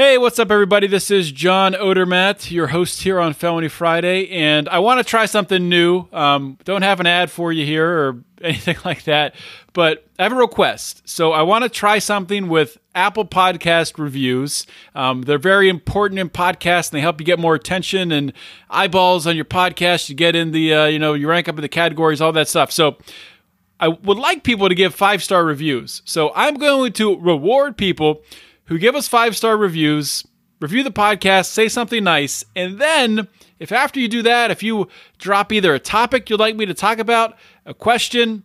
Hey, what's up, everybody? This is John Odermatt, your host here on Felony Friday, and I want to try something new. Um, don't have an ad for you here or anything like that, but I have a request. So I want to try something with Apple Podcast reviews. Um, they're very important in podcasts, and they help you get more attention and eyeballs on your podcast. You get in the, uh, you know, you rank up in the categories, all that stuff. So I would like people to give five star reviews. So I'm going to reward people who give us five star reviews, review the podcast, say something nice, and then if after you do that, if you drop either a topic you'd like me to talk about, a question,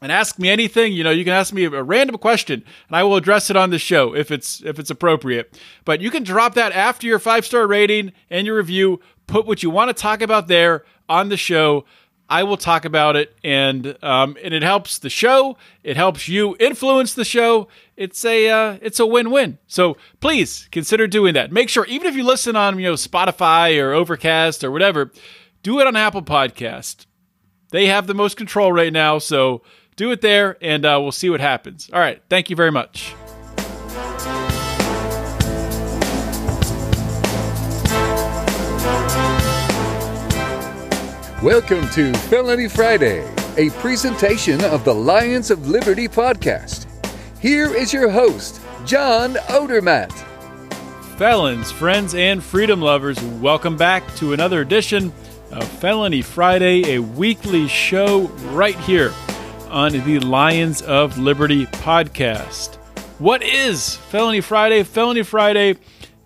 and ask me anything, you know, you can ask me a random question and I will address it on the show if it's if it's appropriate. But you can drop that after your five star rating and your review, put what you want to talk about there on the show. I will talk about it, and um, and it helps the show. It helps you influence the show. It's a uh, it's a win win. So please consider doing that. Make sure, even if you listen on you know Spotify or Overcast or whatever, do it on Apple Podcast. They have the most control right now, so do it there, and uh, we'll see what happens. All right, thank you very much. Welcome to Felony Friday, a presentation of the Lions of Liberty podcast. Here is your host, John Odermatt. Felons, friends, and freedom lovers, welcome back to another edition of Felony Friday, a weekly show right here on the Lions of Liberty podcast. What is Felony Friday? Felony Friday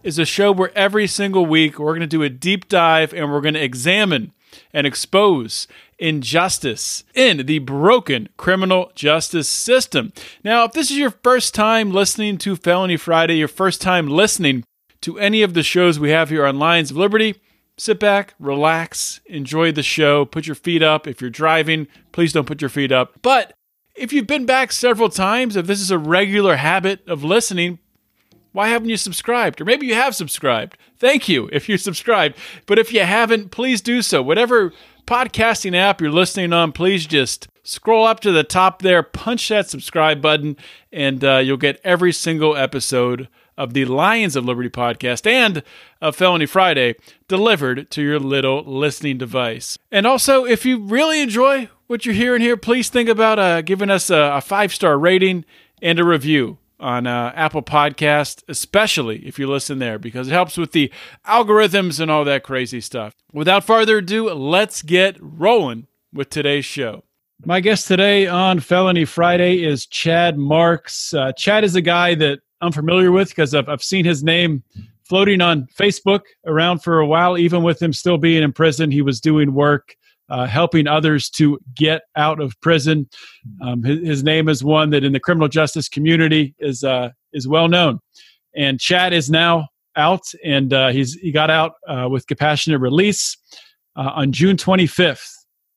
is a show where every single week we're going to do a deep dive and we're going to examine and expose injustice in the broken criminal justice system. Now, if this is your first time listening to Felony Friday, your first time listening to any of the shows we have here on Lions of Liberty, sit back, relax, enjoy the show, put your feet up. If you're driving, please don't put your feet up. But if you've been back several times, if this is a regular habit of listening, why haven't you subscribed? Or maybe you have subscribed. Thank you if you subscribed. But if you haven't, please do so. Whatever podcasting app you're listening on, please just scroll up to the top there, punch that subscribe button, and uh, you'll get every single episode of the Lions of Liberty podcast and of Felony Friday delivered to your little listening device. And also, if you really enjoy what you're hearing here, please think about uh, giving us a, a five star rating and a review on uh, Apple Podcast, especially if you listen there, because it helps with the algorithms and all that crazy stuff. Without further ado, let's get rolling with today's show. My guest today on Felony Friday is Chad Marks. Uh, Chad is a guy that I'm familiar with because I've, I've seen his name floating on Facebook around for a while, even with him still being in prison. He was doing work uh, helping others to get out of prison. Um, his, his, name is one that in the criminal justice community is uh, is well known. And Chad is now out, and uh, he's he got out uh, with compassionate release uh, on June 25th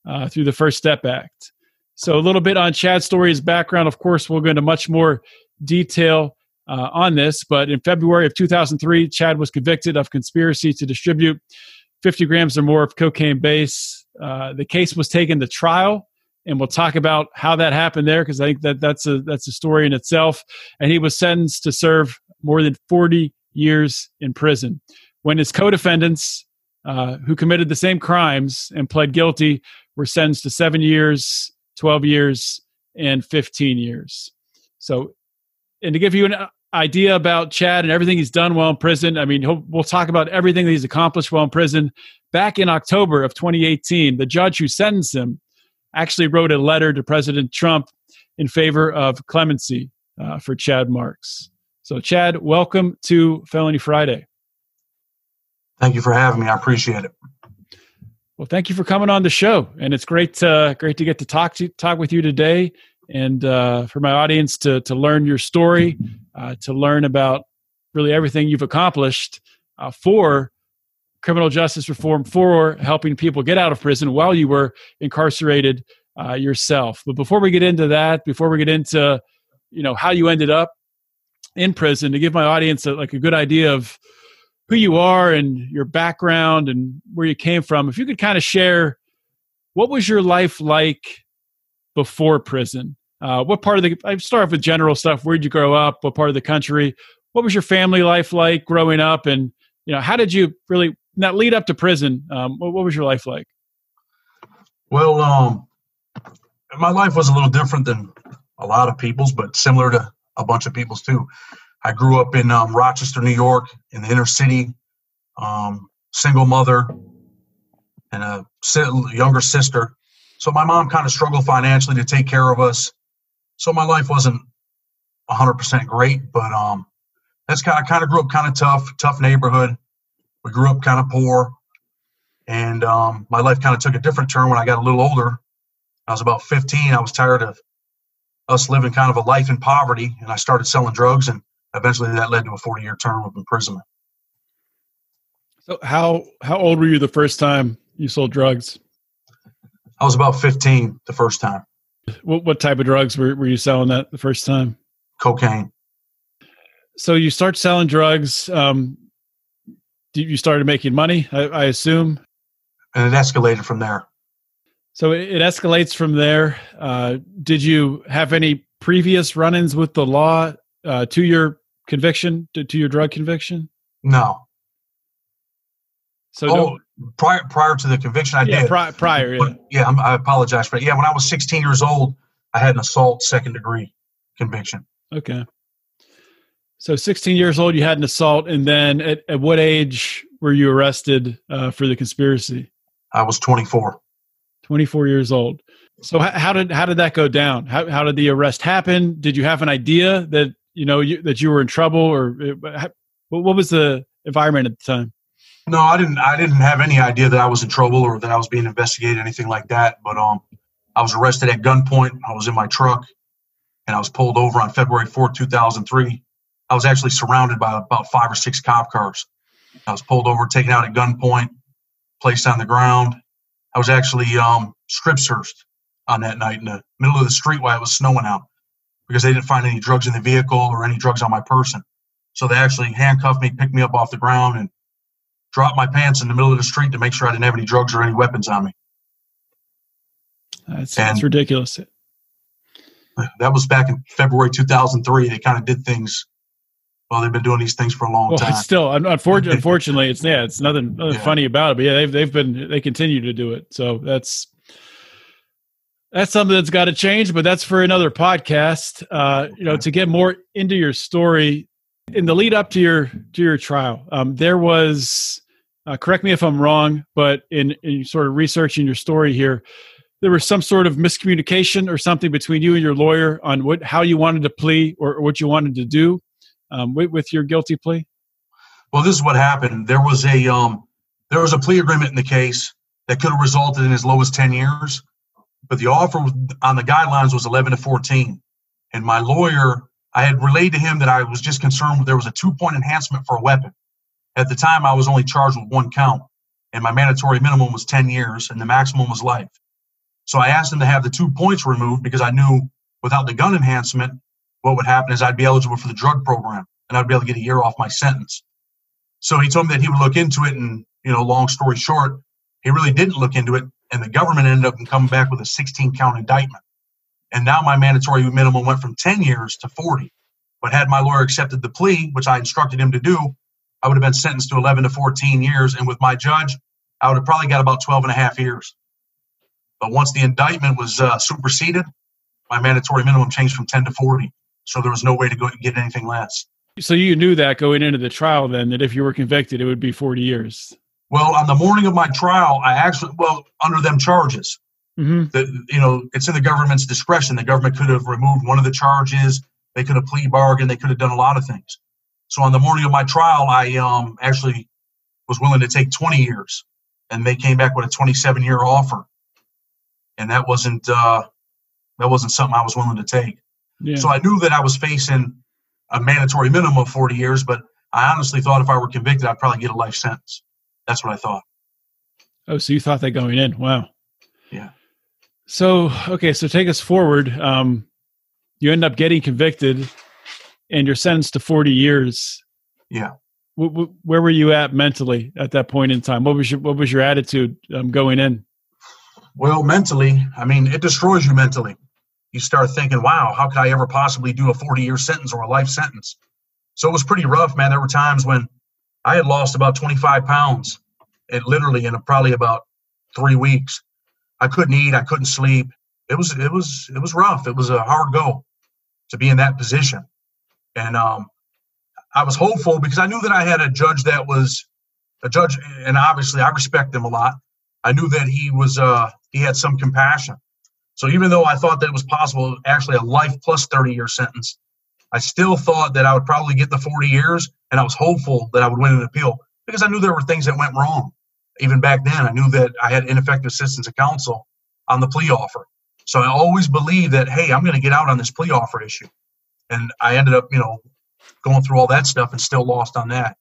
uh, through the First Step Act. So a little bit on Chad's story, his background. Of course, we'll go into much more detail on this. But in February of 2003, Chad was convicted of conspiracy to distribute 50 grams or more of cocaine base. Uh, the case was taken to trial, and we'll talk about how that happened there because I think that that's a that's a story in itself. And he was sentenced to serve more than 40 years in prison. When his co-defendants, uh, who committed the same crimes and pled guilty, were sentenced to seven years, 12 years, and 15 years. So, and to give you an idea about Chad and everything he's done while in prison. I mean, we'll talk about everything that he's accomplished while in prison. Back in October of 2018, the judge who sentenced him actually wrote a letter to President Trump in favor of clemency uh, for Chad Marks. So, Chad, welcome to Felony Friday. Thank you for having me. I appreciate it. Well, thank you for coming on the show, and it's great to, great to get to talk to talk with you today and uh, for my audience to to learn your story, uh, to learn about really everything you've accomplished uh, for criminal justice reform, for helping people get out of prison while you were incarcerated uh, yourself. But before we get into that, before we get into you know how you ended up in prison, to give my audience a, like a good idea of who you are and your background and where you came from, if you could kind of share what was your life like before prison uh, what part of the? I start off with general stuff. Where'd you grow up? What part of the country? What was your family life like growing up, and you know how did you really that lead up to prison? Um, what, what was your life like? Well, um, my life was a little different than a lot of people's, but similar to a bunch of people's too. I grew up in um, Rochester, New York, in the inner city. Um, single mother and a younger sister. So my mom kind of struggled financially to take care of us. So my life wasn't 100% great, but um, that's kind of, I kind of grew up kind of tough, tough neighborhood. We grew up kind of poor. And um, my life kind of took a different turn when I got a little older. I was about 15. I was tired of us living kind of a life in poverty, and I started selling drugs, and eventually that led to a 40 year term of imprisonment. So how how old were you the first time you sold drugs? I was about 15 the first time. What what type of drugs were, were you selling that the first time? Cocaine. So you start selling drugs. Um, you started making money, I, I assume. And it escalated from there. So it, it escalates from there. Uh, did you have any previous run-ins with the law uh, to your conviction, to, to your drug conviction? No. So oh, prior prior to the conviction, I yeah, did. Pri- prior, yeah. But, yeah, I'm, i apologize for it. Yeah, when I was 16 years old, I had an assault second degree conviction. Okay. So 16 years old, you had an assault, and then at, at what age were you arrested uh, for the conspiracy? I was 24. 24 years old. So how, how did how did that go down? How how did the arrest happen? Did you have an idea that you know you, that you were in trouble, or uh, what was the environment at the time? No, I didn't. I didn't have any idea that I was in trouble or that I was being investigated, anything like that. But um, I was arrested at gunpoint. I was in my truck, and I was pulled over on February fourth, two thousand three. I was actually surrounded by about five or six cop cars. I was pulled over, taken out at gunpoint, placed on the ground. I was actually um, strip searched on that night in the middle of the street while it was snowing out because they didn't find any drugs in the vehicle or any drugs on my person. So they actually handcuffed me, picked me up off the ground, and dropped my pants in the middle of the street to make sure I didn't have any drugs or any weapons on me. That's, that's ridiculous. That was back in February 2003. They kind of did things. Well, they've been doing these things for a long well, time. Still, unfortunately, unfortunately, it's yeah, it's nothing, nothing yeah. funny about it. But yeah, they've they've been they continue to do it. So that's that's something that's got to change. But that's for another podcast. Uh, you know, to get more into your story, in the lead up to your to your trial, um, there was uh, correct me if I'm wrong, but in, in sort of researching your story here, there was some sort of miscommunication or something between you and your lawyer on what how you wanted to plea or, or what you wanted to do um, with, with, your guilty plea. Well, this is what happened. There was a um, there was a plea agreement in the case that could have resulted in as low as ten years, but the offer on the guidelines was eleven to fourteen, and my lawyer I had relayed to him that I was just concerned there was a two point enhancement for a weapon. At the time, I was only charged with one count, and my mandatory minimum was 10 years, and the maximum was life. So I asked him to have the two points removed because I knew without the gun enhancement, what would happen is I'd be eligible for the drug program and I'd be able to get a year off my sentence. So he told me that he would look into it, and you know, long story short, he really didn't look into it, and the government ended up coming back with a 16 count indictment. And now my mandatory minimum went from 10 years to 40. But had my lawyer accepted the plea, which I instructed him to do, I would have been sentenced to 11 to 14 years. And with my judge, I would have probably got about 12 and a half years. But once the indictment was uh, superseded, my mandatory minimum changed from 10 to 40. So there was no way to go and get anything less. So you knew that going into the trial then that if you were convicted, it would be 40 years. Well, on the morning of my trial, I actually, well, under them charges, Mm-hmm. That you know, it's in the government's discretion. The government could have removed one of the charges. They could have plea bargained. They could have done a lot of things. So on the morning of my trial, I um, actually was willing to take 20 years, and they came back with a 27 year offer, and that wasn't uh, that wasn't something I was willing to take. Yeah. So I knew that I was facing a mandatory minimum of 40 years, but I honestly thought if I were convicted, I'd probably get a life sentence. That's what I thought. Oh, so you thought that going in? Wow. Yeah. So, okay, so take us forward. Um, you end up getting convicted and you're sentenced to 40 years. Yeah. W- w- where were you at mentally at that point in time? What was your, what was your attitude um, going in? Well, mentally, I mean, it destroys you mentally. You start thinking, wow, how could I ever possibly do a 40 year sentence or a life sentence? So it was pretty rough, man. There were times when I had lost about 25 pounds, and literally in probably about three weeks. I couldn't eat. I couldn't sleep. It was it was it was rough. It was a hard go to be in that position, and um, I was hopeful because I knew that I had a judge that was a judge, and obviously I respect him a lot. I knew that he was uh, he had some compassion. So even though I thought that it was possible, actually a life plus 30 year sentence, I still thought that I would probably get the 40 years, and I was hopeful that I would win an appeal because I knew there were things that went wrong. Even back then, I knew that I had ineffective assistance of counsel on the plea offer. So I always believed that, hey, I'm going to get out on this plea offer issue. And I ended up, you know, going through all that stuff and still lost on that.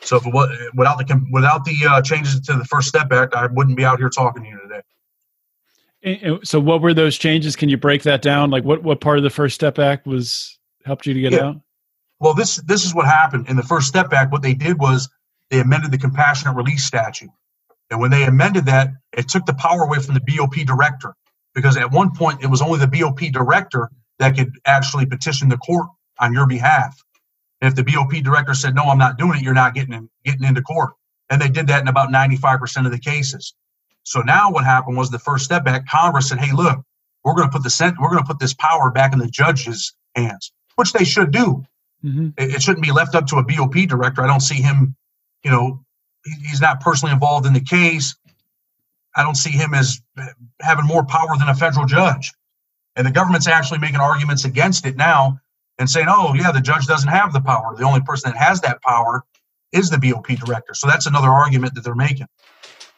So if it was, without the without the uh, changes to the First Step Act, I wouldn't be out here talking to you today. So, what were those changes? Can you break that down? Like, what what part of the First Step Act was helped you to get yeah. out? Well, this this is what happened in the First Step Act. What they did was they amended the compassionate release statute, and when they amended that, it took the power away from the BOP director because at one point it was only the BOP director that could actually petition the court on your behalf. If the BOP director said, "No, I'm not doing it," you're not getting in, getting into court. And they did that in about 95% of the cases. So now what happened was the First Step Act. Congress said, "Hey, look, we're going to put the we're going to put this power back in the judge's hands, which they should do. Mm-hmm. It, it, shouldn't be left up to a BOP director. I don't see him, you know, he's not personally involved in the case. I don't see him as having more power than a federal judge. And the government's actually making arguments against it now and saying, oh, yeah, the judge doesn't have the power. The only person that has that power is the BOP director. So that's another argument that they're making.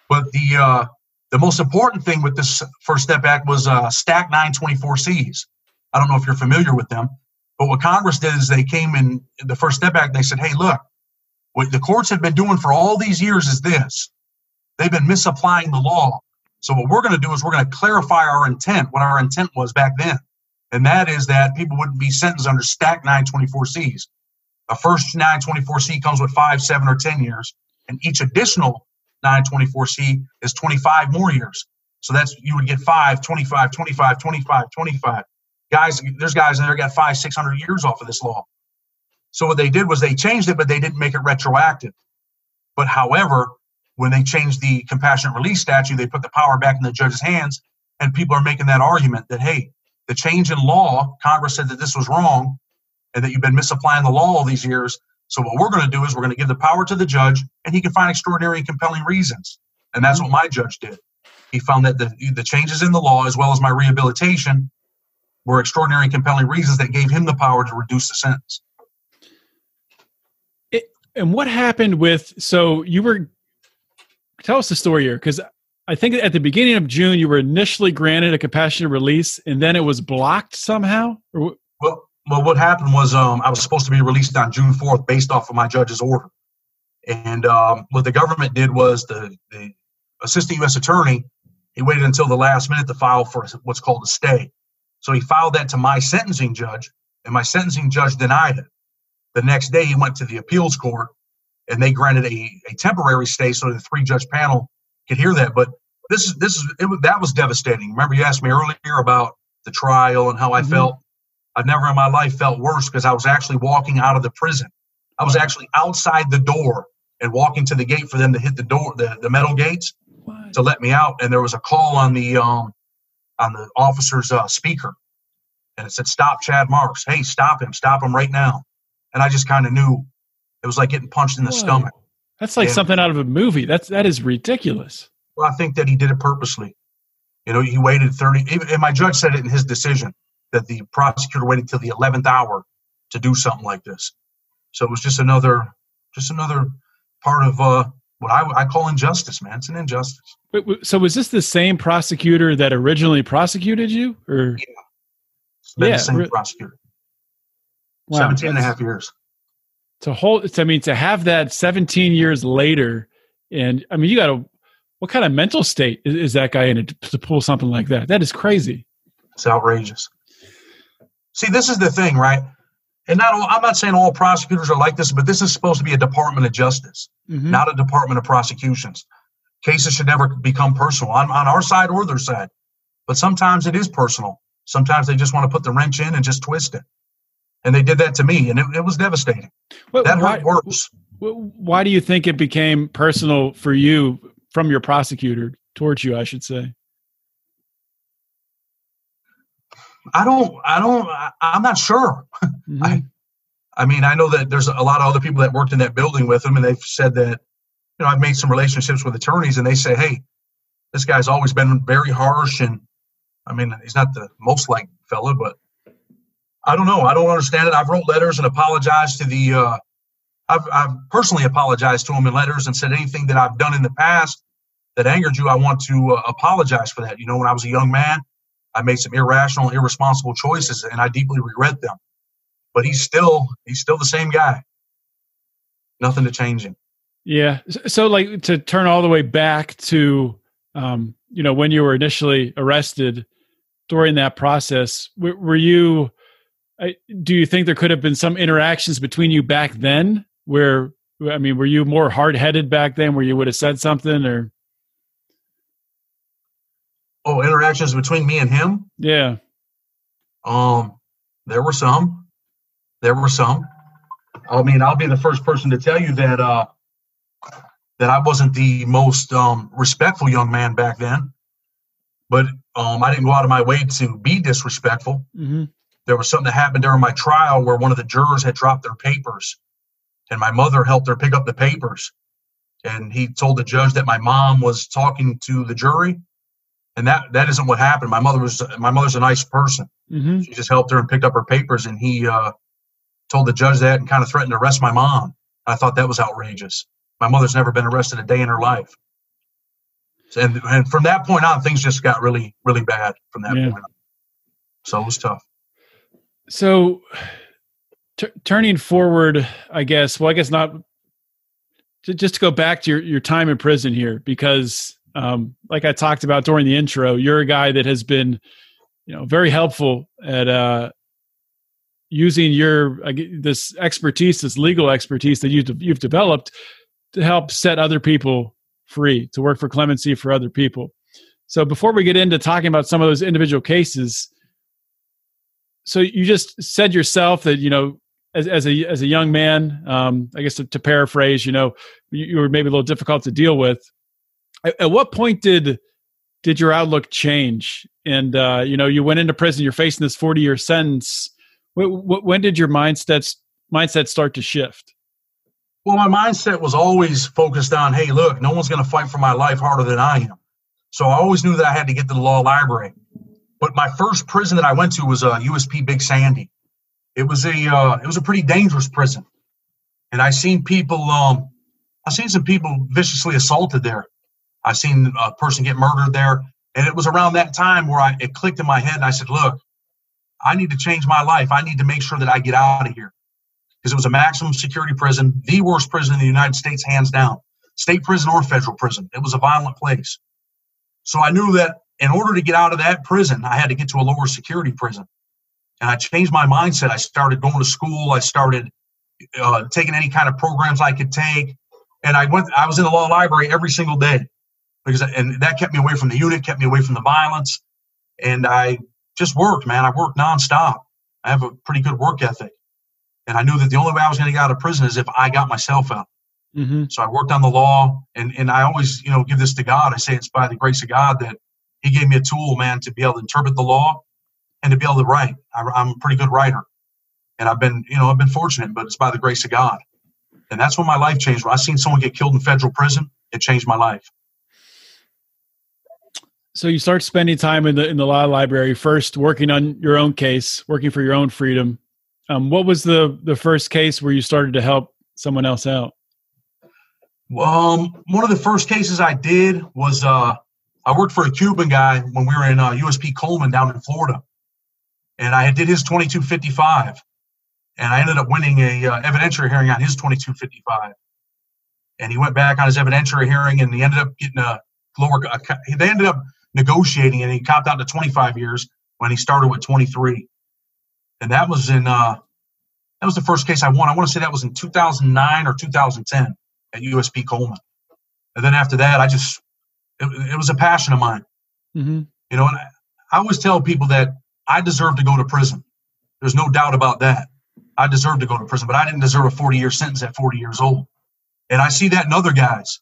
But the uh, the most important thing with this First Step Act was uh, STAC 924Cs. I don't know if you're familiar with them, but what Congress did is they came in the First Step Act. They said, "Hey, look, what the courts have been doing for all these years is this: they've been misapplying the law. So what we're going to do is we're going to clarify our intent, what our intent was back then, and that is that people wouldn't be sentenced under STAC 924Cs. The first 924C comes with five, seven, or ten years, and each additional 924C is 25 more years. So that's you would get 5, 25, 25, 25, 25. Guys, there's guys in there got five, 600 years off of this law. So what they did was they changed it, but they didn't make it retroactive. But however, when they changed the compassionate release statute, they put the power back in the judge's hands, and people are making that argument that hey, the change in law, Congress said that this was wrong, and that you've been misapplying the law all these years. So what we're going to do is we're going to give the power to the judge, and he can find extraordinary and compelling reasons. And that's what my judge did. He found that the, the changes in the law, as well as my rehabilitation, were extraordinary and compelling reasons that gave him the power to reduce the sentence. It, and what happened with? So you were tell us the story here, because I think at the beginning of June you were initially granted a compassionate release, and then it was blocked somehow. Well, well, what happened was um, I was supposed to be released on June 4th based off of my judge's order. And um, what the government did was the, the assistant U.S. attorney, he waited until the last minute to file for what's called a stay. So he filed that to my sentencing judge, and my sentencing judge denied it. The next day, he went to the appeals court, and they granted a, a temporary stay so the three judge panel could hear that. But this is this is it, that was devastating. Remember, you asked me earlier about the trial and how I mm-hmm. felt. I've never in my life felt worse because I was actually walking out of the prison. I was actually outside the door and walking to the gate for them to hit the door, the, the metal gates what? to let me out. And there was a call on the um, on the officer's uh, speaker, and it said, "Stop, Chad Marks. Hey, stop him! Stop him right now!" And I just kind of knew it was like getting punched in the what? stomach. That's like and, something out of a movie. That's that is ridiculous. Well, I think that he did it purposely. You know, he waited thirty. And my judge said it in his decision that the prosecutor waited till the 11th hour to do something like this. So it was just another, just another part of uh, what I, I call injustice, man. It's an injustice. Wait, so was this the same prosecutor that originally prosecuted you, or? Yeah, yeah, the same re- prosecutor. Wow, 17 and a half years. To hold, I mean, to have that 17 years later, and I mean, you got to, what kind of mental state is, is that guy in to pull something like that? That is crazy. It's outrageous. See, this is the thing, right? And not all, I'm not saying all prosecutors are like this, but this is supposed to be a Department of Justice, mm-hmm. not a Department of Prosecutions. Cases should never become personal on, on our side or their side. But sometimes it is personal. Sometimes they just want to put the wrench in and just twist it. And they did that to me, and it, it was devastating. Well, that why, hurt worse. Why do you think it became personal for you from your prosecutor towards you? I should say. I don't. I don't. I, am not sure. Mm-hmm. I, I mean, I know that there's a lot of other people that worked in that building with him, and they've said that, you know, I've made some relationships with attorneys, and they say, hey, this guy's always been very harsh, and I mean, he's not the most like fella, but I don't know. I don't understand it. I've wrote letters and apologized to the. Uh, I've, I've personally apologized to him in letters and said anything that I've done in the past that angered you, I want to uh, apologize for that. You know, when I was a young man, I made some irrational, irresponsible choices, and I deeply regret them. But he's still he's still the same guy. Nothing to change him. Yeah. So, like to turn all the way back to, um, you know, when you were initially arrested, during that process, were, were you? Do you think there could have been some interactions between you back then, where I mean, were you more hard headed back then, where you would have said something, or? Oh, interactions between me and him? Yeah. Um, there were some. There were some. I mean, I'll be the first person to tell you that uh that I wasn't the most um respectful young man back then. But um I didn't go out of my way to be disrespectful. Mm-hmm. There was something that happened during my trial where one of the jurors had dropped their papers and my mother helped her pick up the papers. And he told the judge that my mom was talking to the jury and that that isn't what happened. My mother was my mother's a nice person. Mm-hmm. She just helped her and picked up her papers, and he uh, told the judge that and kind of threatened to arrest my mom. I thought that was outrageous. My mother's never been arrested a day in her life, and and from that point on, things just got really really bad from that yeah. point on. So it was tough. So, t- turning forward, I guess. Well, I guess not. Just to go back to your, your time in prison here, because um, like I talked about during the intro, you're a guy that has been, you know, very helpful at uh, using your uh, this expertise, this legal expertise that you've you've developed to help set other people free, to work for clemency for other people. So before we get into talking about some of those individual cases, so you just said yourself that you know as, as a as a young man, um, I guess to, to paraphrase, you know, you, you, were maybe a little difficult to deal with at, at what point did did your outlook change? And uh, you know, you went into prison. You're facing this 40 year sentence. When, when did your mindset mindset start to shift? Well, my mindset was always focused on, hey, look, no one's going to fight for my life harder than I am. So I always knew that I had to get to the law library. But my first prison that I went to was uh, USP Big Sandy. It was a uh, it was a pretty dangerous prison, and I seen people um, I seen some people viciously assaulted there. I seen a person get murdered there. And it was around that time where I, it clicked in my head and I said, look, I need to change my life. I need to make sure that I get out of here. Because it was a maximum security prison, the worst prison in the United States, hands down. State prison or federal prison. It was a violent place. So I knew that in order to get out of that prison, I had to get to a lower security prison. And I changed my mindset. I started going to school. I started uh, taking any kind of programs I could take. And I went, I was in the law library every single day because and that kept me away from the unit, kept me away from the violence, and I just worked, man. I worked nonstop. I have a pretty good work ethic, and I knew that the only way I was going to get out of prison is if I got myself out. Mm-hmm. So I worked on the law, and and I always, you know, give this to God. I say it's by the grace of God that He gave me a tool, man, to be able to interpret the law and to be able to write. I, I'm a pretty good writer, and I've been, you know, I've been fortunate, but it's by the grace of God. And that's when my life changed. When I seen someone get killed in federal prison, it changed my life so you start spending time in the in the law library first working on your own case working for your own freedom um, what was the the first case where you started to help someone else out um, one of the first cases i did was uh, i worked for a cuban guy when we were in uh, usp coleman down in florida and i did his 2255 and i ended up winning a uh, evidentiary hearing on his 2255 and he went back on his evidentiary hearing and he ended up getting a lower they ended up negotiating and he copped out to 25 years when he started with 23. And that was in uh that was the first case I won. I want to say that was in 2009 or 2010 at USP Coleman. And then after that, I just it, it was a passion of mine. Mm-hmm. You know, and I, I always tell people that I deserve to go to prison. There's no doubt about that. I deserve to go to prison, but I didn't deserve a 40 year sentence at 40 years old. And I see that in other guys.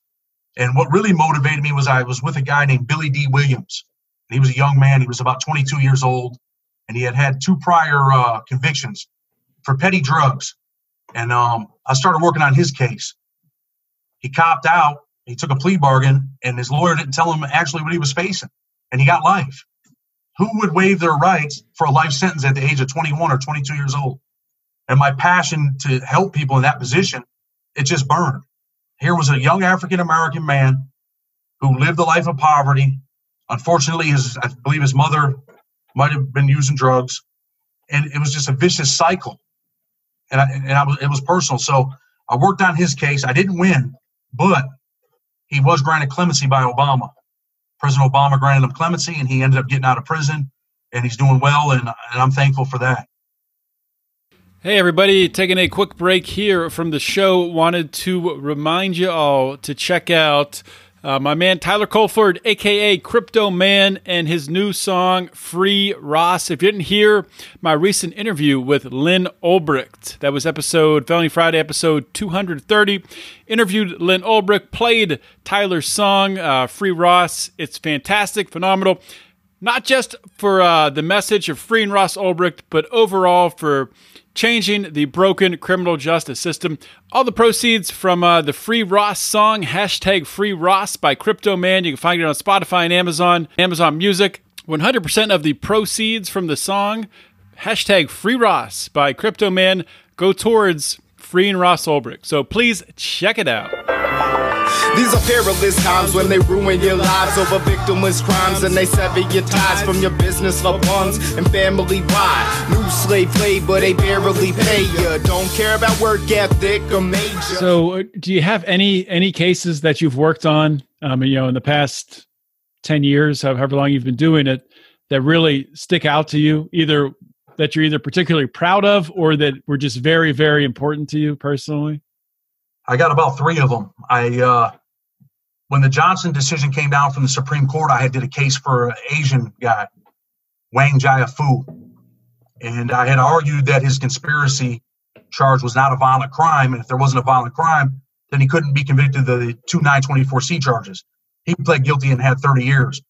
And what really motivated me was I was with a guy named Billy D. Williams. He was a young man. He was about 22 years old, and he had had two prior uh, convictions for petty drugs. And um, I started working on his case. He copped out. He took a plea bargain, and his lawyer didn't tell him actually what he was facing, and he got life. Who would waive their rights for a life sentence at the age of 21 or 22 years old? And my passion to help people in that position, it just burned. Here was a young African American man who lived a life of poverty. Unfortunately, his I believe his mother might have been using drugs, and it was just a vicious cycle. And I, and I was it was personal. So I worked on his case. I didn't win, but he was granted clemency by Obama. President Obama granted him clemency, and he ended up getting out of prison, and he's doing well, and, and I'm thankful for that. Hey, everybody, taking a quick break here from the show. Wanted to remind you all to check out uh, my man Tyler Colford, aka Crypto Man, and his new song Free Ross. If you didn't hear my recent interview with Lynn Ulbricht, that was episode Felony Friday, episode 230. Interviewed Lynn Ulbricht, played Tyler's song uh, Free Ross. It's fantastic, phenomenal. Not just for uh, the message of freeing Ross Ulbricht, but overall for changing the broken criminal justice system. All the proceeds from uh, the Free Ross song, hashtag Free Ross by Crypto Man. You can find it on Spotify and Amazon, Amazon Music. 100% of the proceeds from the song, hashtag Free Ross by Crypto Man, go towards freeing Ross Ulbricht. So please check it out. These are perilous times when they ruin your lives over victimless crimes and they sever your ties from your business, loved ones, and family. Why? New slave labor, they barely pay you. Don't care about work ethic or major. So, uh, do you have any any cases that you've worked on, um, you know, in the past ten years, however long you've been doing it, that really stick out to you, either that you're either particularly proud of or that were just very, very important to you personally? I got about three of them. I uh, when the Johnson decision came down from the Supreme Court, I had did a case for an Asian guy, Wang Jiafu, and I had argued that his conspiracy charge was not a violent crime, and if there wasn't a violent crime, then he couldn't be convicted of the two 924C charges. He pled guilty and had 30 years.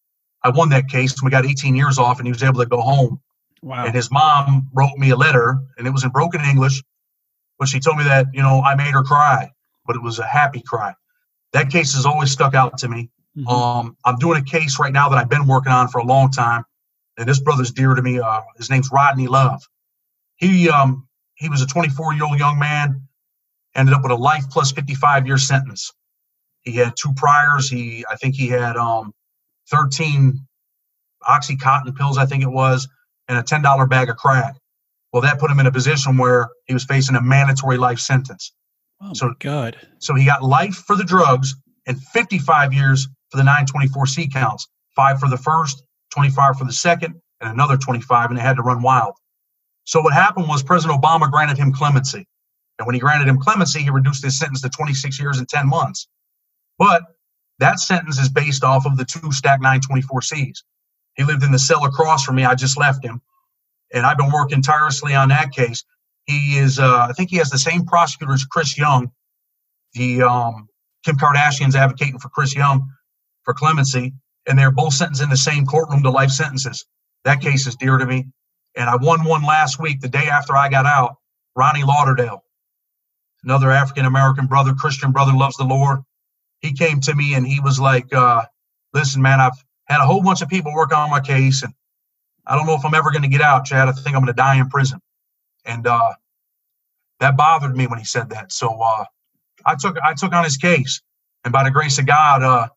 I won that case, we got 18 years off, and he was able to go home. Wow. And his mom wrote me a letter, and it was in broken English, but she told me that you know I made her cry, but it was a happy cry that case has always stuck out to me. Mm-hmm. Um, I'm doing a case right now that I've been working on for a long time, and this brother's dear to me. Uh, his name's Rodney Love. He um, he was a 24 year old young man, ended up with a life plus 55 year sentence. He had two priors. He I think he had um, 13 oxycontin pills, I think it was, and a $10 bag of crack. Well, that put him in a position where he was facing a mandatory life sentence. Oh so, God. So he got life for the drugs and 55 years for the 924C counts. Five for the first, 25 for the second, and another 25, and they had to run wild. So what happened was President Obama granted him clemency. And when he granted him clemency, he reduced his sentence to 26 years and 10 months. But that sentence is based off of the two stack 924Cs. He lived in the cell across from me. I just left him. And I've been working tirelessly on that case. He is, uh, I think he has the same prosecutor as Chris Young. The um, Kim Kardashian's advocating for Chris Young for clemency, and they're both sentenced in the same courtroom to life sentences. That case is dear to me. And I won one last week, the day after I got out. Ronnie Lauderdale, another African American brother, Christian brother, loves the Lord. He came to me and he was like, uh, "Listen, man, I've had a whole bunch of people work on my case, and I don't know if I'm ever going to get out, Chad. I think I'm going to die in prison." And uh, that bothered me when he said that. So uh, I took I took on his case, and by the grace of God, uh,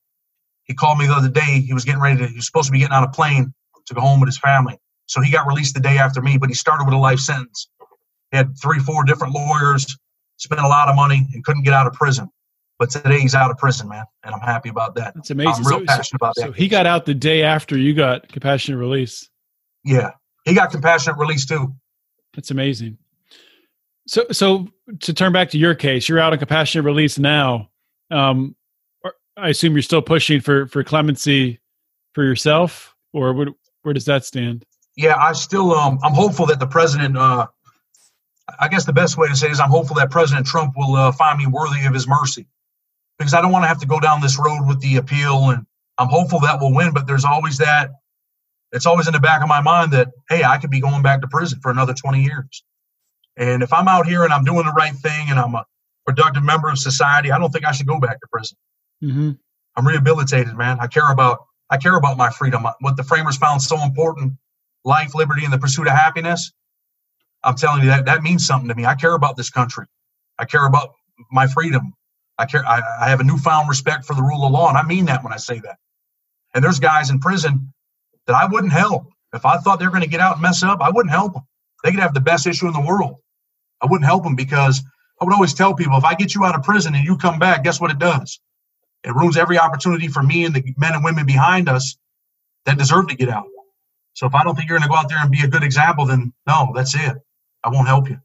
he called me the other day. He was getting ready to. He was supposed to be getting on a plane to go home with his family. So he got released the day after me, but he started with a life sentence. He had three, four different lawyers, spent a lot of money, and couldn't get out of prison. But today he's out of prison, man, and I'm happy about that. That's amazing. I'm real so, passionate about that. So he got out the day after you got compassionate release. Yeah, he got compassionate release too. That's amazing. So, so to turn back to your case, you're out on compassionate release now. Um, I assume you're still pushing for for clemency for yourself, or where, where does that stand? Yeah, I still um, I'm hopeful that the president uh, I guess the best way to say is I'm hopeful that President Trump will uh, find me worthy of his mercy because I don't want to have to go down this road with the appeal. And I'm hopeful that we'll win, but there's always that. It's always in the back of my mind that, hey, I could be going back to prison for another 20 years. And if I'm out here and I'm doing the right thing and I'm a productive member of society, I don't think I should go back to prison. Mm-hmm. I'm rehabilitated, man. I care about I care about my freedom. What the framers found so important: life, liberty, and the pursuit of happiness. I'm telling you that that means something to me. I care about this country. I care about my freedom. I care. I, I have a newfound respect for the rule of law, and I mean that when I say that. And there's guys in prison that I wouldn't help if I thought they were going to get out and mess up. I wouldn't help them. They could have the best issue in the world. I wouldn't help them because I would always tell people if I get you out of prison and you come back, guess what it does? It ruins every opportunity for me and the men and women behind us that deserve to get out. So if I don't think you're going to go out there and be a good example, then no, that's it. I won't help you.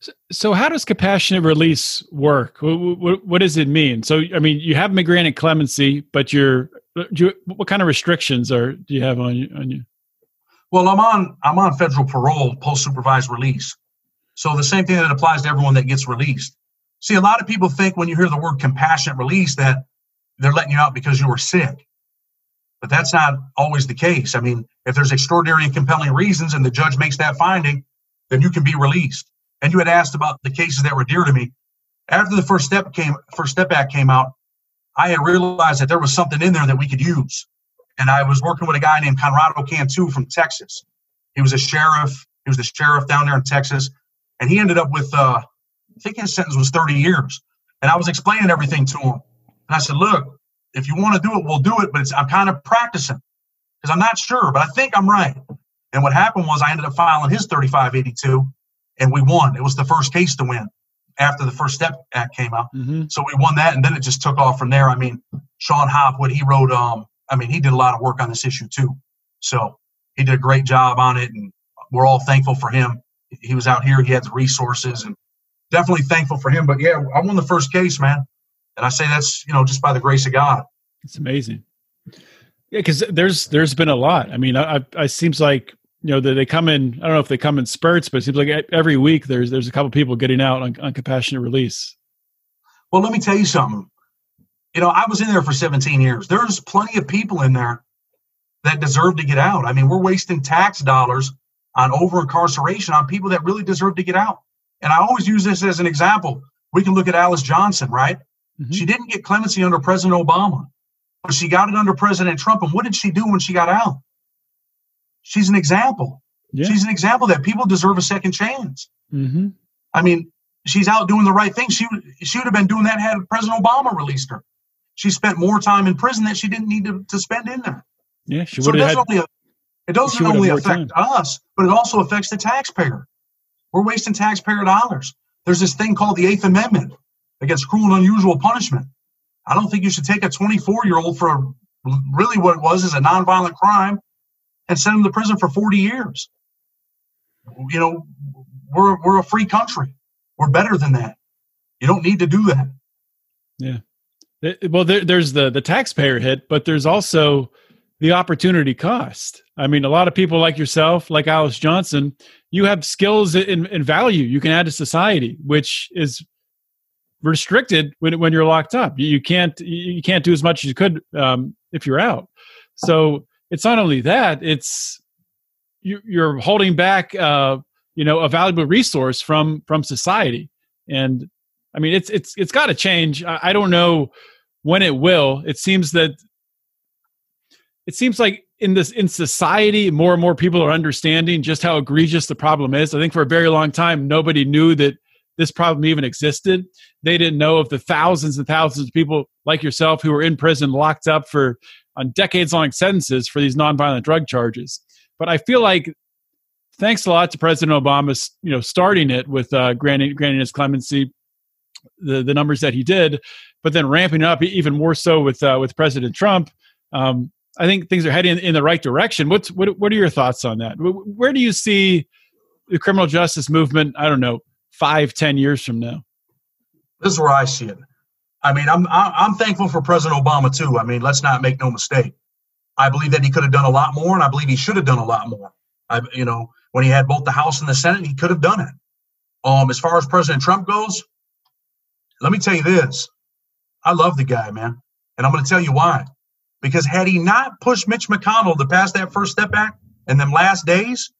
So, so how does compassionate release work? What, what, what, does it mean? So, I mean, you have been granted clemency, but you're, Uh, you, what kind of restrictions are do you have on you? On you? Well, I'm on I'm on federal parole, post supervised release. So the same thing that applies to everyone that gets released. See, a lot of people think when you hear the word compassionate release that they're letting you out because you were sick. But that's not always the case. I mean, if there's extraordinary and compelling reasons and the judge makes that finding, then you can be released. And you had asked about the cases that were dear to me. After the first step came, first step act came out, I had realized that there was something in there that we could use. And I was working with a guy named Conrado Cantu from Texas. He was a sheriff. He was the sheriff down there in Texas, and he ended up with uh, I think his sentence was 30 years. And I was explaining everything to him. And I said, look, if you want to do it, we'll do it. But I'm kind of practicing because I'm not sure, but I think I'm right. And what happened was I ended up filing his 3582 and we won. It was the first case to win after the First Step Act came out. Mm-hmm. So we won that. And then it just took off from there. I mean, Shon Hopwood, he wrote, um, I mean, he did a lot of work on this issue too. So he did a great job on it. And we're all thankful for him. He was out here, he had the resources and definitely thankful for him. But yeah, I won the first case, man. And I say that's, you know, just by the grace of God. It's amazing. Yeah, because there's there's been a lot. I mean, I, I seems like you know they come in. I don't know if they come in spurts, but it seems like every week there's there's a couple people getting out on, on compassionate release. Well, let me tell you something. You know, I was in there for 17 years. There's plenty of people in there that deserve to get out. I mean, we're wasting tax dollars on over incarceration on people that really deserve to get out. And I always use this as an example. We can look at Alice Johnson, right? Mm-hmm. She didn't get clemency under President Obama, but she got it under President Trump. And what did she do when she got out? She's an example. Yeah. She's an example that people deserve a second chance. Mm-hmm. I mean, she's out doing the right thing. She she would have been doing that had President Obama released her. She spent more time in prison that she didn't need to, to spend in there. Yeah, she would so have. Had, it doesn't only affect time. us, but it also affects the taxpayer. We're wasting taxpayer dollars. There's this thing called the Eighth Amendment against cruel and unusual punishment. I don't think you should take a 24 year old for a, really what it was is a nonviolent crime and send him to prison for 40 years. You know, we're we're a free country. We're better than that. You don't need to do that. Yeah. Well, there, there's the the taxpayer hit, but there's also the opportunity cost. I mean, a lot of people like yourself, like Alice Johnson, you have skills and, value you can add to society, which is restricted when when you're locked up. You can't you can't do as much as you could um, if you're out. So it's not only that; it's you, you're holding back, uh, you know, a valuable resource from from society. And I mean, it's it's it's got to change. I, I don't know when it will. It seems that it seems like in this in society more and more people are understanding just how egregious the problem is i think for a very long time nobody knew that this problem even existed they didn't know of the thousands and thousands of people like yourself who were in prison locked up for on decades long sentences for these nonviolent drug charges but i feel like thanks a lot to president obama you know starting it with uh, granting granting his clemency the the numbers that he did but then ramping up even more so with uh, with president trump um, I think things are heading in the right direction. What's what? What are your thoughts on that? Where do you see the criminal justice movement? I don't know, five, ten years from now. This is where I see it. I mean, I'm I'm thankful for President Obama too. I mean, let's not make no mistake. I believe that he could have done a lot more, and I believe he should have done a lot more. I, you know, when he had both the House and the Senate, he could have done it. Um, as far as President Trump goes, let me tell you this. I love the guy, man. And I'm going to tell you why. Because had he not pushed Mitch McConnell to pass that First Step Act in them last days,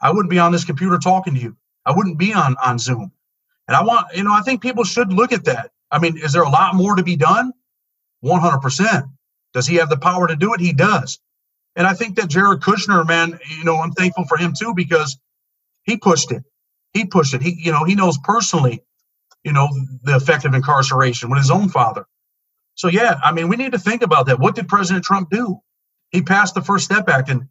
I wouldn't be on this computer talking to you. I wouldn't be on, on Zoom. And I want, you know, I think people should look at that. I mean, is there a lot more to be done? 100%. Does he have the power to do it? He does. And I think that Jared Kushner, man, you know, I'm thankful for him too because he pushed it. He pushed it. He, you know, he knows personally, you know, the effect of incarceration with his own father. So yeah, I mean, we need to think about that. What did President Trump do? He passed the First Step Act, and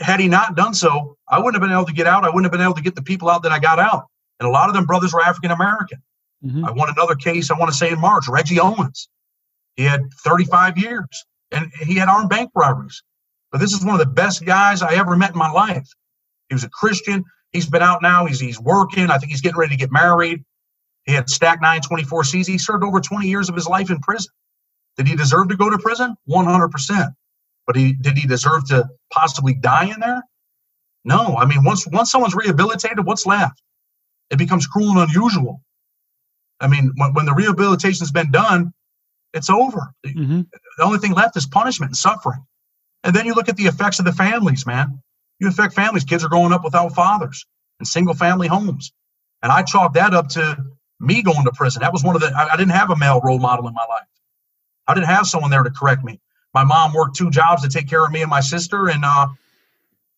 had he not done so, I wouldn't have been able to get out. I wouldn't have been able to get the people out that I got out. And a lot of them brothers were African American. Mm-hmm. I won another case. I want to say in March, Reggie Owens. He had 35 years, and he had armed bank robberies. But this is one of the best guys I ever met in my life. He was a Christian. He's been out now. He's he's working. I think he's getting ready to get married. He had stacked 924 Cs. He served over 20 years of his life in prison. Did he deserve to go to prison? 100%. But he, did he deserve to possibly die in there? No. I mean, once once someone's rehabilitated, what's left? It becomes cruel and unusual. I mean, when, when the rehabilitation's been done, it's over. Mm-hmm. The only thing left is punishment and suffering. And then you look at the effects of the families, man. You affect families. Kids are growing up without fathers in single family homes. And I chalk that up to me going to prison. That was one of the, I, I didn't have a male role model in my life. I didn't have someone there to correct me. My mom worked two jobs to take care of me and my sister, and uh,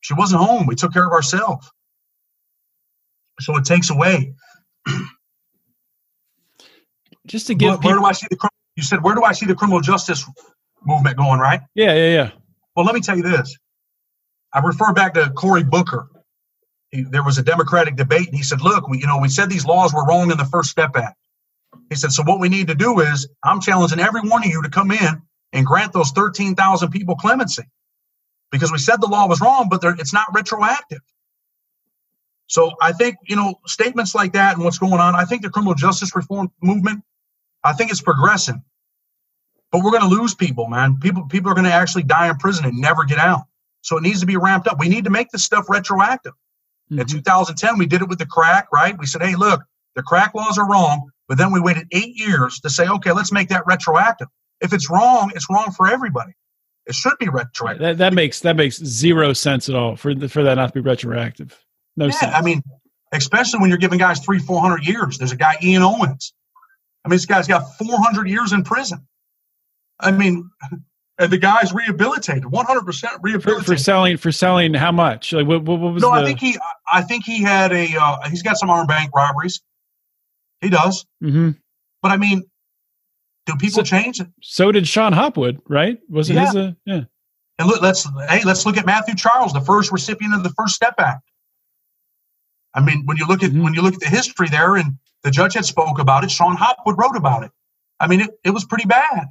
she wasn't home. We took care of ourselves. So it takes away. Just to give where, people- where do I see the you said where do I see the criminal justice movement going, right? Yeah, yeah, yeah. Well, let me tell you this. I refer back to Cory Booker. He, there was a Democratic debate, and he said, "Look, we, you know, we said these laws were wrong in the First Step Act. He said, So what we need to do is I'm challenging every one of you to come in and grant those 13,000 people clemency because we said the law was wrong, but it's not retroactive. So I think, you know, statements like that and what's going on, I think the criminal justice reform movement, I think it's progressing. But we're going to lose people, man. People people are going to actually die in prison and never get out. So it needs to be ramped up. We need to make this stuff retroactive. Mm-hmm. In 2010, we did it with the crack, right? We said, hey, look, the crack laws are wrong. But then we waited eight years to say, okay, let's make that retroactive. If it's wrong, it's wrong for everybody. It should be retroactive. That, that makes that makes zero sense at all for the, for that not to be retroactive. No yeah, sense. I mean, especially when you're giving guys three, four hundred years. There's a guy Ian Owens. I mean, this guy's got 400 years in prison. I mean, and the guy's rehabilitated, 100 percent rehabilitated for, for, selling for selling how much? Like what, what, was? No, the... I think he I think he had a uh, he's got some armed bank robberies. He does. Mm-hmm. But I mean, do people so, change? So did Shon Hopwood, right? Was it yeah. his? Uh, yeah. And look, let's hey, let's look at Matthew Charles, the first recipient of the First Step Act. I mean, when you look at mm-hmm. when you look at the history there, and the judge had spoke about it, Shon Hopwood wrote about it. I mean, it, it was pretty bad.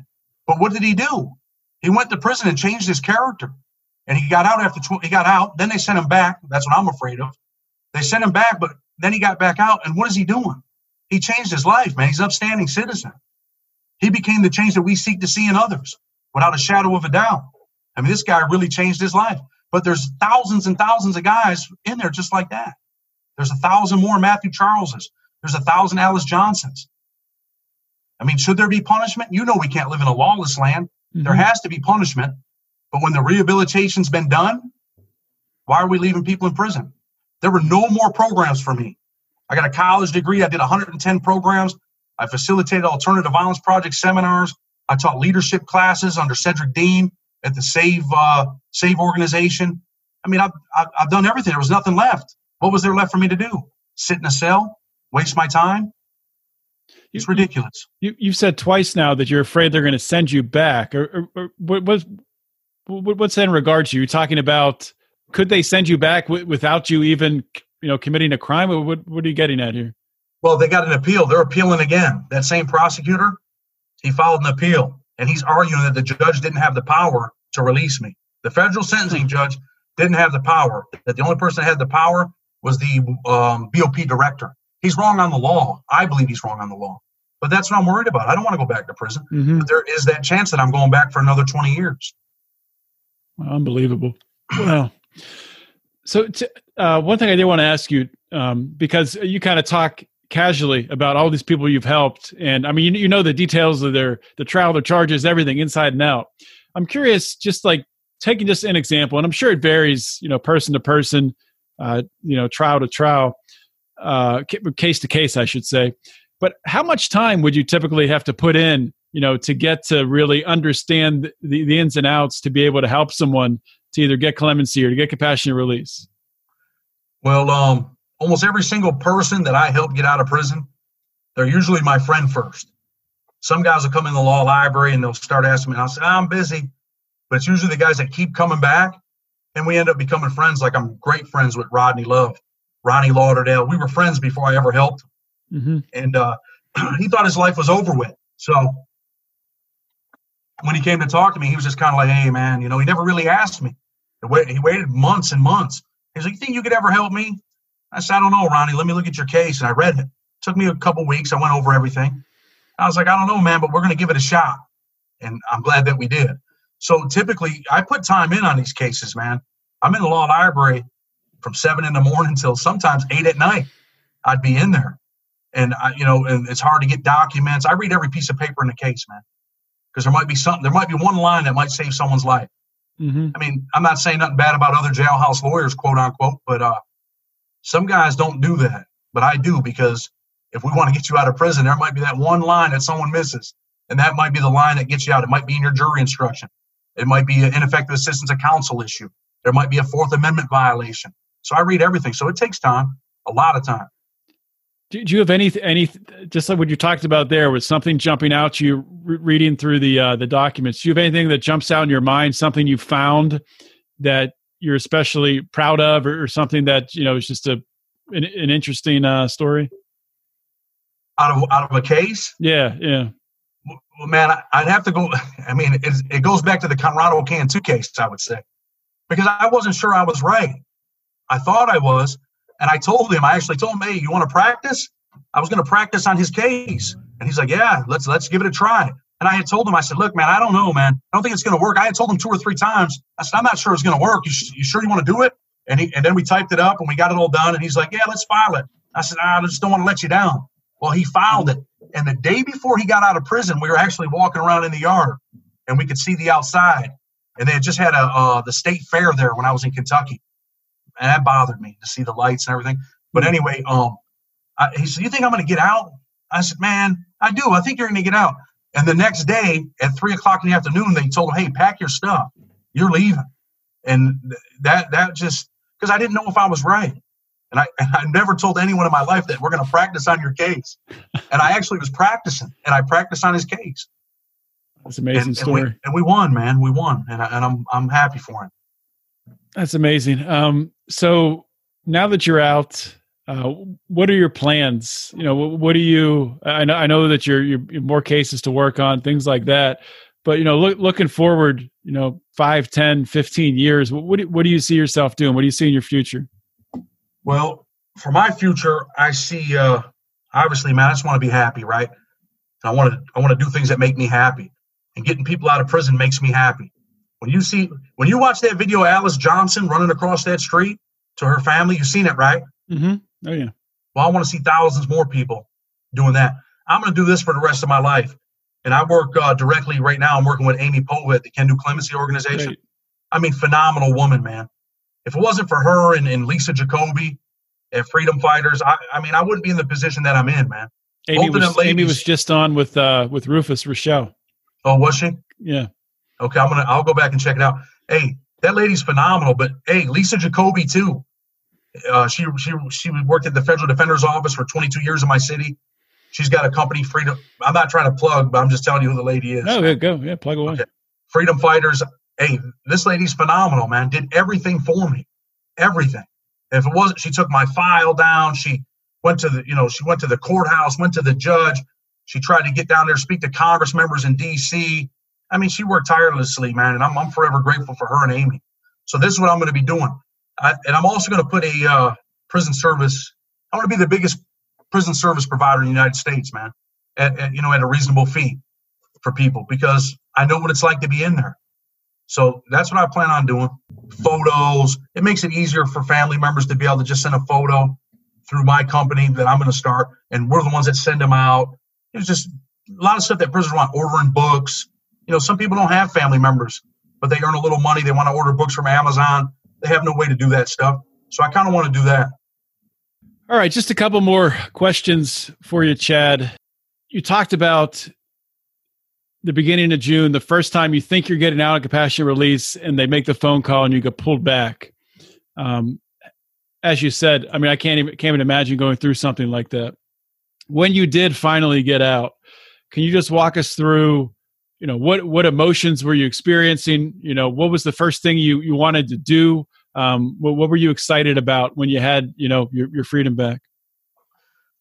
But what did he do? He went to prison and changed his character. And he got out after tw- he got out. Then they sent him back. That's what I'm afraid of. They sent him back, but then he got back out. And what is he doing? He changed his life, man. He's an upstanding citizen. He became the change that we seek to see in others without a shadow of a doubt. I mean, this guy really changed his life. But there's thousands and thousands of guys in there just like that. There's a thousand more Matthew Charleses. There's a thousand Alice Johnsons. I mean, should there be punishment? You know, we can't live in a lawless land. Mm-hmm. There has to be punishment. But when the rehabilitation's been done, why are we leaving people in prison? There were no more programs for me. I got a college degree. I did 110 programs. I facilitated alternative violence project seminars. I taught leadership classes under Cedric Dean at the Save uh, Save organization. I mean, I've, I've done everything. There was nothing left. What was there left for me to do? Sit in a cell? Waste my time? It's ridiculous. You, you've said twice now that you're afraid they're going to send you back. Or, or, or what, what, what's that in regard to? You're talking about could they send you back w- without you even you know committing a crime? What what are you getting at here? Well, they got an appeal. They're appealing again. That same prosecutor, he filed an appeal, and he's arguing that the judge didn't have the power to release me. The federal sentencing judge didn't have the power. That the only person that had the power was the um, BOP director. He's wrong on the law. I believe he's wrong on the law. But that's what I'm worried about. I don't want to go back to prison. Mm-hmm. But there is that chance that I'm going back for another 20 years. Unbelievable. Well, so, t- uh, one thing I did want to ask you um, because you kind of talk casually about all these people you've helped, and I mean, you, you know the details of their the trial, their charges, everything inside and out. I'm curious, just like taking just an example, and I'm sure it varies, you know, person to person, uh, you know, trial to trial, uh, case to case, I should say. But how much time would you typically have to put in, you know, to get to really understand the, the ins and outs to be able to help someone to either get clemency or to get compassionate release? Well, um, almost every single person that I help get out of prison, they're usually my friend first. Some guys will come in the law library and they'll start asking me, and I'll say, I'm busy. But it's usually the guys that keep coming back, and we end up becoming friends. Like I'm great friends with Rodney Love, Ronnie Lauderdale. We were friends before I ever helped. Mm-hmm. And uh, he thought his life was over with. So when he came to talk to me, he was just kind of like, hey, man, you know, he never really asked me. He waited months and months. He's like, you think you could ever help me? I said, I don't know, Ronnie. Let me look at your case. And I read it. it took me a couple weeks. I went over everything. I was like, I don't know, man, but we're going to give it a shot. And I'm glad that we did. So typically, I put time in on these cases, man. I'm in the law library from seven in the morning until sometimes eight at night. I'd be in there, and I, you know, and it's hard to get documents. I read every piece of paper in the case, man, because there might be something. There might be one line that might save someone's life. Mm-hmm. I mean, I'm not saying nothing bad about other jailhouse lawyers, quote unquote, but uh, some guys don't do that, but I do because if we want to get you out of prison, there might be that one line that someone misses, and that might be the line that gets you out. It might be in your jury instruction. It might be an ineffective assistance of counsel issue. There might be a Fourth Amendment violation. So I read everything. So it takes time, a lot of time. Do, you have any any just like what you talked about there was something jumping out you re- reading through the uh, the documents? Do you have anything that jumps out in your mind? Something you found that you're especially proud of, or, or something that you know is just a an, an interesting uh, story? Out of out of a case? Yeah, yeah. Well, man, I, would have to go. I mean, it, it goes back to the Conrado Cantu case, I would say, because I wasn't sure I was right. I thought I was, and I told him. I actually told him, "Hey, you want to practice?" I was going to practice on his case, and he's like, "Yeah, let's let's give it a try." And I had told him, I said, "Look, man, I don't know, man. I don't think it's going to work." I had told him two or three times. I said, "I'm not sure it's going to work. You, sh- you sure you want to do it?" And he and then we typed it up and we got it all done. And he's like, "Yeah, let's file it." I said, "I just don't want to let you down." Well, he filed it. And the day before he got out of prison, we were actually walking around in the yard and we could see the outside. And they had just had a uh, the state fair there when I was in Kentucky. And that bothered me to see the lights and everything. But anyway, um, I, he said, You think I'm going to get out? I said, Man, I do. I think you're going to get out. And the next day at three o'clock in the afternoon, they told him, Hey, pack your stuff. You're leaving. And that, that just, because I didn't know if I was right. And I, and I never told anyone in my life that we're going to practice on your case. And I actually was practicing, and I practiced on his case. That's amazing and, story. And we, and we, won, man. We won, and, I, and I'm I'm happy for him. That's amazing. Um, so now that you're out, uh, what are your plans? You know, what, what do you? I know I know that you're, you're more cases to work on, things like that. But you know, look, looking forward, you know, 5, 10, 15 years, what, do, what do you see yourself doing? What do you see in your future? Well, for my future, I see uh obviously, man, I just want to be happy, right? I want to I want to do things that make me happy. And getting people out of prison makes me happy. When you see when you watch that video of Alice Johnson running across that street to her family, you've seen it, right? Mm-hmm. Oh yeah. Well, I want to see thousands more people doing that. I'm going to do this for the rest of my life. And I work uh, directly right now. I'm working with Amy Povah at the Can Do Clemency Organization. Great. I mean, phenomenal woman, man if it wasn't for her and, and Lisa Jacoby at Freedom Fighters, I, I mean, I wouldn't be in the position that I'm in, man. Amy, was, ladies, Amy was just on with uh, with Rufus Rochelle. Oh, was she? Yeah. Okay, I'm gonna I'll go back and check it out. Hey, that lady's phenomenal. But hey, Lisa Jacoby too. Uh, she she she worked at the Federal Defender's Office for 22 years in my city. She's got a company, Freedom. I'm not trying to plug, but I'm just telling you who the lady is. No, go yeah, plug away. Okay. Freedom Fighters hey, this lady's phenomenal, man. Did everything for me, everything. If it wasn't, she took my file down. She went to the, you know, she went to the courthouse, went to the judge. She tried to get down there, speak to Congress members in D.C. I mean, she worked tirelessly, man, and I'm, I'm forever grateful for her and Amy. So this is what I'm going to be doing, I, and I'm also going to put a uh, prison service. I want to be the biggest prison service provider in the United States, man. At, at, you know, at a reasonable fee for people because I know what it's like to be in there. So that's what I plan on doing. Photos. It makes it easier for family members to be able to just send a photo through my company that I'm going to start, and we're the ones that send them out. It's just a lot of stuff that prisoners want, ordering books. You know, some people don't have family members, but they earn a little money. They want to order books from Amazon. They have no way to do that stuff. So I kind of want to do that. All right, just a couple more questions for you, Chad. You talked about the beginning of June, the first time you think you're getting out of compassionate release, and they make the phone call and you get pulled back. Um, as you said, I mean, I can't even can't even imagine going through something like that. When you did finally get out, can you just walk us through? You know what what emotions were you experiencing? You know what was the first thing you you wanted to do? Um, what, what were you excited about when you had you know your, your freedom back?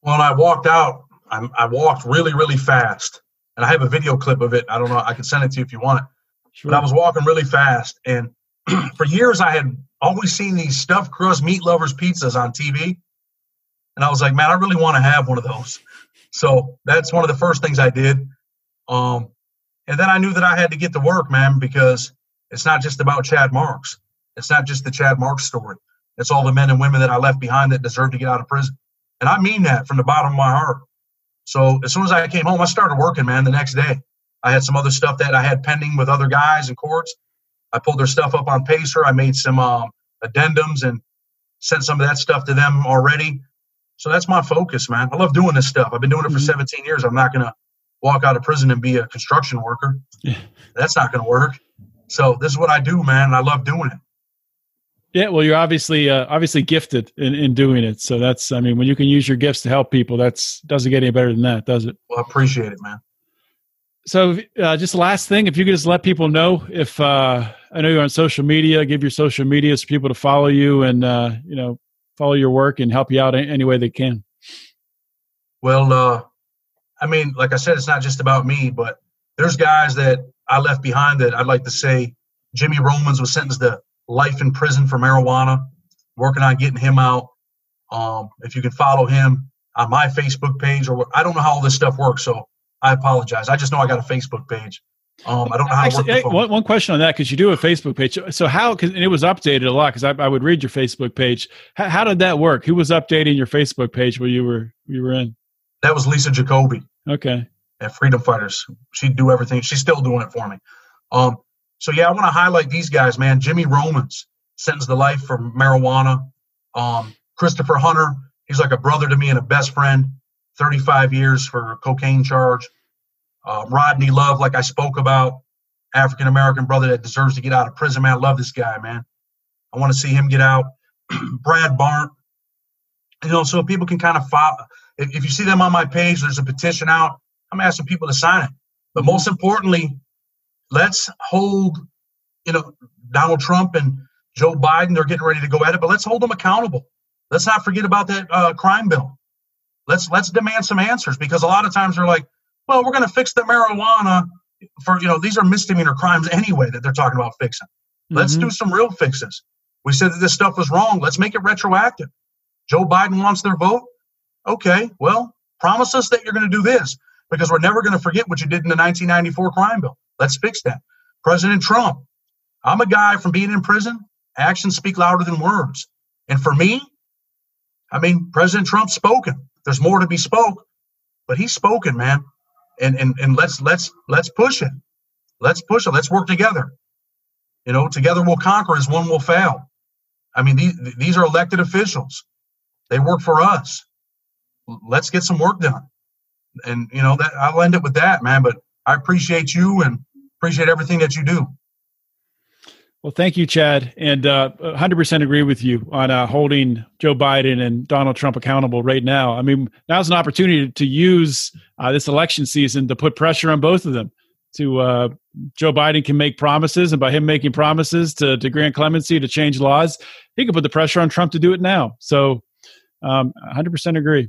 When I walked out, I, I walked really really fast and I have a video clip of it. I don't know. I can send it to you if you want it. Sure. But I was walking really fast, and for years I had always seen these stuffed crust meat lovers pizzas on TV, and I was like, man, I really want to have one of those. So that's one of the first things I did. Um, and then I knew that I had to get to work, man, because it's not just about Chad Marks. It's not just the Chad Marks story. It's all the men and women that I left behind that deserve to get out of prison. And I mean that from the bottom of my heart. So as soon as I came home, I started working, man, the next day. I had some other stuff that I had pending with other guys in courts. I pulled their stuff up on Pacer. I made some um, addendums and sent some of that stuff to them already. So that's my focus, man. I love doing this stuff. I've been doing it for mm-hmm. 17 years. I'm not going to walk out of prison and be a construction worker. Yeah. That's not going to work. So this is what I do, man. I love doing it. Yeah, well, you're obviously uh, obviously gifted in, in doing it. So that's, I mean, when you can use your gifts to help people, that's doesn't get any better than that, does it? Well, I appreciate it, man. So, uh, just last thing, if you could just let people know if uh, I know you're on social media, give your social media for people to follow you and uh, you know follow your work and help you out any way they can. Well, uh, I mean, like I said, it's not just about me, but there's guys that I left behind that I'd like to say. Jimmy Romans was sentenced to life in prison for marijuana. Working on getting him out. Um, if you can follow him on my Facebook page, or I don't know how all this stuff works, so I apologize. I just know I got a Facebook page. Um, I don't know how Actually, to work one, one question on that because you do a Facebook page. So how? Cause, and it was updated a lot because I, I, would read your Facebook page. How, how, did that work? Who was updating your Facebook page where you were you were in? That was Lisa Jacoby. Okay. At Freedom Fighters, she'd do everything. She's still doing it for me. Um, so yeah, I want to highlight these guys, man. Jimmy Romans sentenced to life for marijuana. Um, Christopher Hunter, he's like a brother to me and a best friend. 35 years for a cocaine charge. Uh, Rodney Love, like I spoke about, African American brother that deserves to get out of prison. Man, I love this guy, man. I want to see him get out. Brad Barnt, you know, so people can kind of follow. If, if you see them on my page, there's a petition out. I'm asking people to sign it. But most importantly, let's hold, you know, Donald Trump and Joe Biden, they're getting ready to go at it, but let's hold them accountable. Let's not forget about that uh, crime bill. Let's let's demand some answers because a lot of times they're like, well, we're going to fix the marijuana for you know these are misdemeanor crimes anyway that they're talking about fixing. Let's mm-hmm. do some real fixes. We said that this stuff was wrong. Let's make it retroactive. Joe Biden wants their vote. Okay, well, promise us that you're going to do this because we're never going to forget what you did in the 1994 crime bill. Let's fix that. President Trump, I'm a guy from being in prison. Actions speak louder than words. And for me, I mean, President Trump's spoken. There's more to be spoke, but he's spoken, man. And and and let's let's let's push it. Let's push it. Let's work together. You know, together we'll conquer as one will fail. I mean, these these are elected officials. They work for us. Let's get some work done. And you know that I'll end it with that, man. But I appreciate you and appreciate everything that you do. Well, thank you, Chad, and uh, 100% agree with you on uh, holding Joe Biden and Donald Trump accountable right now. I mean, now's an opportunity to use uh, this election season to put pressure on both of them. To uh, Joe Biden can make promises, and by him making promises to, to grant clemency to change laws, he can put the pressure on Trump to do it now. So, um, 100% agree.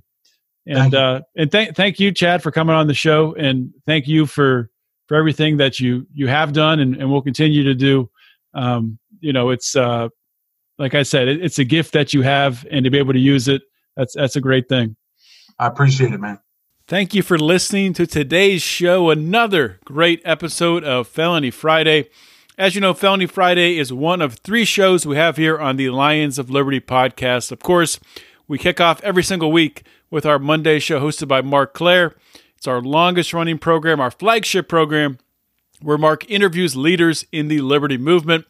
And uh, and thank thank you, Chad, for coming on the show, and thank you for for everything that you you have done and, and will continue to do. Um, you know, it's uh, like I said, it, it's a gift that you have, and to be able to use it, that's that's a great thing. I appreciate it, man. Thank you for listening to today's show. Another great episode of Felony Friday. As you know, Felony Friday is one of three shows we have here on the Lions of Liberty podcast. Of course, We kick off every single week with our Monday show hosted by Marc Clair. It's our longest running program, our flagship program, where Marc interviews leaders in the liberty movement.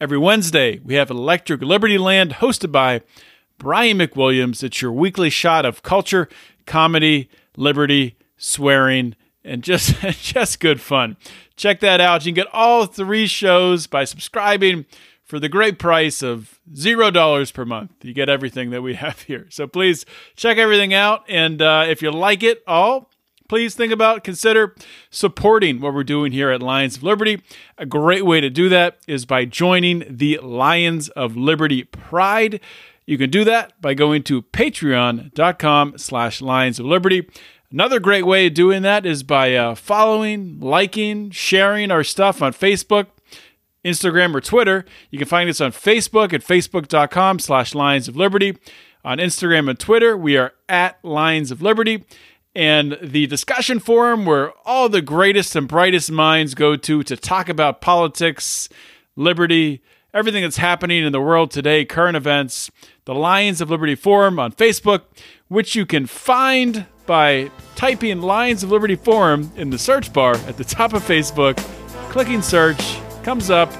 Every Wednesday, we have Electric Liberty Land hosted by Brian McWilliams. It's your weekly shot of culture, comedy, liberty, swearing, and just just good fun. Check that out. You can get all three shows by subscribing for the great price of zero dollars per month. You get everything that we have here. So please check everything out, and uh, if you like it all, please think about consider supporting what we're doing here at Lions of Liberty. A great way to do that is by joining the Lions of Liberty Pride. You can do that by going to patreon.com slash Lions of Liberty. Another great way of doing that is by uh, following, liking, sharing our stuff on Facebook, Instagram, or Twitter. You can find us on Facebook at facebook.com slash Lions of Liberty. On Instagram and Twitter, we are at Lions of Liberty and the discussion forum where all the greatest and brightest minds go to to talk about politics, liberty, everything that's happening in the world today, current events, the Lions of Liberty Forum on Facebook, which you can find by typing Lions of Liberty Forum in the search bar at the top of Facebook, clicking search, comes up,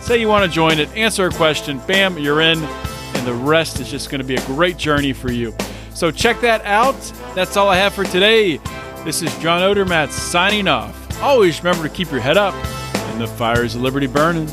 say you want to join it, answer a question, bam, you're in, and the rest is just going to be a great journey for you. So check that out. That's all I have for today. This is John Odermatt signing off. Always remember to keep your head up and the fires of liberty burning.